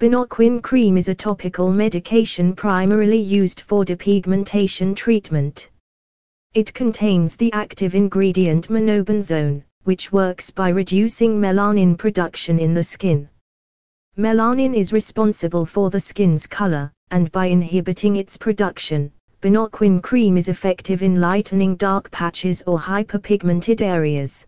Benoquin cream is a topical medication primarily used for depigmentation treatment. It contains the active ingredient monobenzone, which works by reducing melanin production in the skin. Melanin is responsible for the skin's color, and by inhibiting its production, Benoquin cream is effective in lightening dark patches or hyperpigmented areas.